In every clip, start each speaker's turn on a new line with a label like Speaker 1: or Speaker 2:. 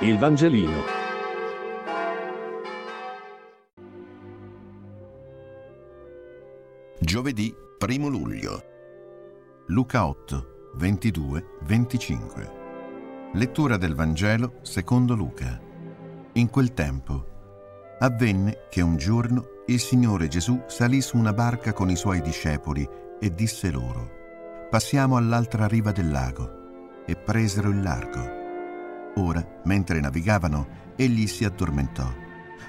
Speaker 1: Il Vangelino.
Speaker 2: Giovedì 1 luglio. Luca 8, 22, 25. Lettura del Vangelo secondo Luca. In quel tempo avvenne che un giorno il Signore Gesù salì su una barca con i suoi discepoli e disse loro, Passiamo all'altra riva del lago, e presero il largo. Ora, mentre navigavano, egli si addormentò.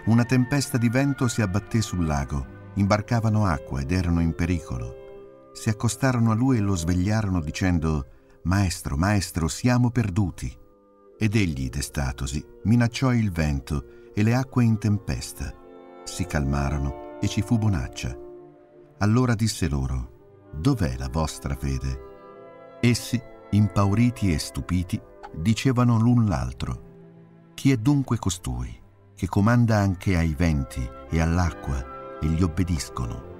Speaker 2: Una tempesta di vento si abbatté sul lago, imbarcavano acqua ed erano in pericolo. Si accostarono a lui e lo svegliarono dicendo, Maestro, maestro, siamo perduti. Ed egli, destatosi, minacciò il vento e le acque in tempesta. Si calmarono e ci fu bonaccia. Allora disse loro, Dov'è la vostra fede? Essi, impauriti e stupiti, dicevano l'un l'altro, chi è dunque costui, che comanda anche ai venti e all'acqua e gli obbediscono?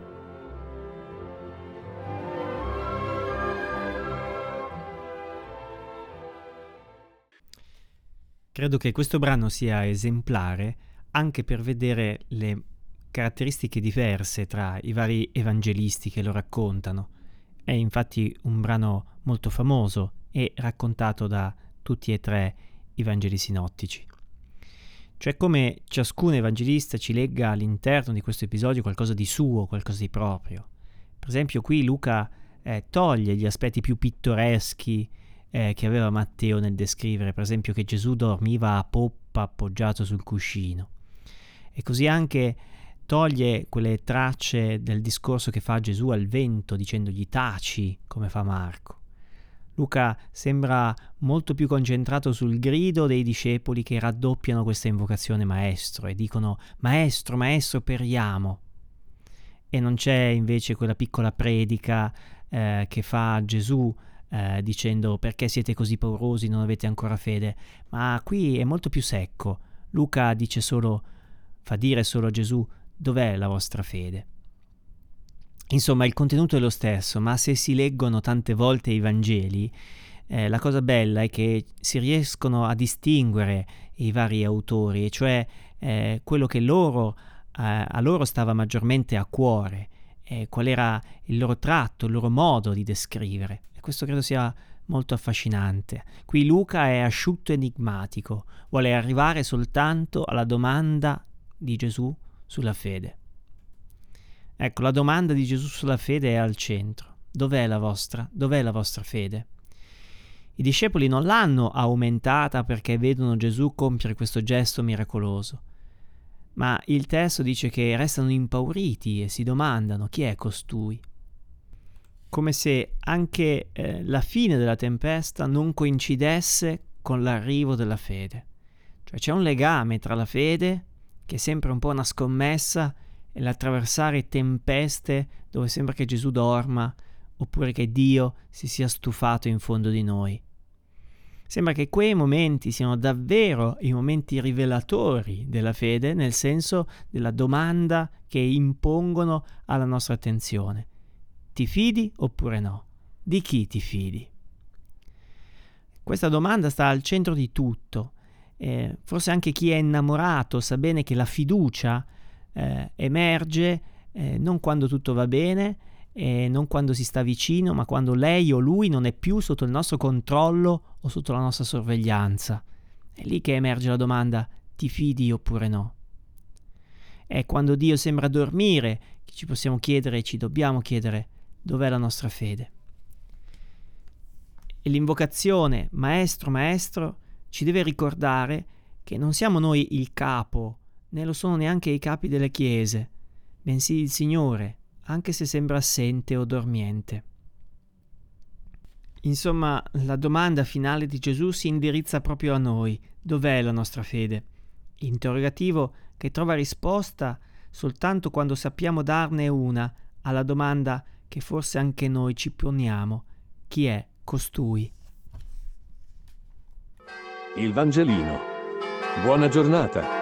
Speaker 3: Credo che questo brano sia esemplare anche per vedere le caratteristiche diverse tra i vari evangelisti che lo raccontano. È infatti un brano molto famoso e raccontato da tutti e tre i Vangeli sinottici. Cioè come ciascun evangelista ci legga all'interno di questo episodio qualcosa di suo, qualcosa di proprio. Per esempio qui Luca eh, toglie gli aspetti più pittoreschi eh, che aveva Matteo nel descrivere, per esempio che Gesù dormiva a poppa appoggiato sul cuscino. E così anche toglie quelle tracce del discorso che fa Gesù al vento dicendogli taci, come fa Marco. Luca sembra molto più concentrato sul grido dei discepoli che raddoppiano questa invocazione maestro e dicono maestro, maestro, periamo. E non c'è invece quella piccola predica eh, che fa Gesù eh, dicendo perché siete così paurosi, non avete ancora fede, ma qui è molto più secco. Luca dice solo, fa dire solo a Gesù dov'è la vostra fede. Insomma, il contenuto è lo stesso, ma se si leggono tante volte i Vangeli, eh, la cosa bella è che si riescono a distinguere i vari autori, e cioè eh, quello che loro, eh, a loro stava maggiormente a cuore, qual era il loro tratto, il loro modo di descrivere. E questo credo sia molto affascinante. Qui Luca è asciutto enigmatico, vuole arrivare soltanto alla domanda di Gesù sulla fede. Ecco, la domanda di Gesù sulla fede è al centro. Dov'è la vostra? Dov'è la vostra fede? I discepoli non l'hanno aumentata perché vedono Gesù compiere questo gesto miracoloso, ma il testo dice che restano impauriti e si domandano chi è costui. Come se anche eh, la fine della tempesta non coincidesse con l'arrivo della fede. Cioè c'è un legame tra la fede, che è sempre un po' una scommessa, e l'attraversare tempeste dove sembra che Gesù dorma oppure che Dio si sia stufato in fondo di noi. Sembra che quei momenti siano davvero i momenti rivelatori della fede, nel senso della domanda che impongono alla nostra attenzione. Ti fidi oppure no? Di chi ti fidi? Questa domanda sta al centro di tutto. Eh, forse anche chi è innamorato sa bene che la fiducia eh, emerge eh, non quando tutto va bene, eh, non quando si sta vicino, ma quando lei o lui non è più sotto il nostro controllo o sotto la nostra sorveglianza. È lì che emerge la domanda ti fidi oppure no. È quando Dio sembra dormire che ci possiamo chiedere e ci dobbiamo chiedere dov'è la nostra fede. E l'invocazione Maestro, Maestro ci deve ricordare che non siamo noi il capo né lo sono neanche i capi delle chiese, bensì il Signore, anche se sembra assente o dormiente. Insomma, la domanda finale di Gesù si indirizza proprio a noi. Dov'è la nostra fede? Interrogativo che trova risposta soltanto quando sappiamo darne una alla domanda che forse anche noi ci poniamo. Chi è costui?
Speaker 1: Il Vangelino. Buona giornata.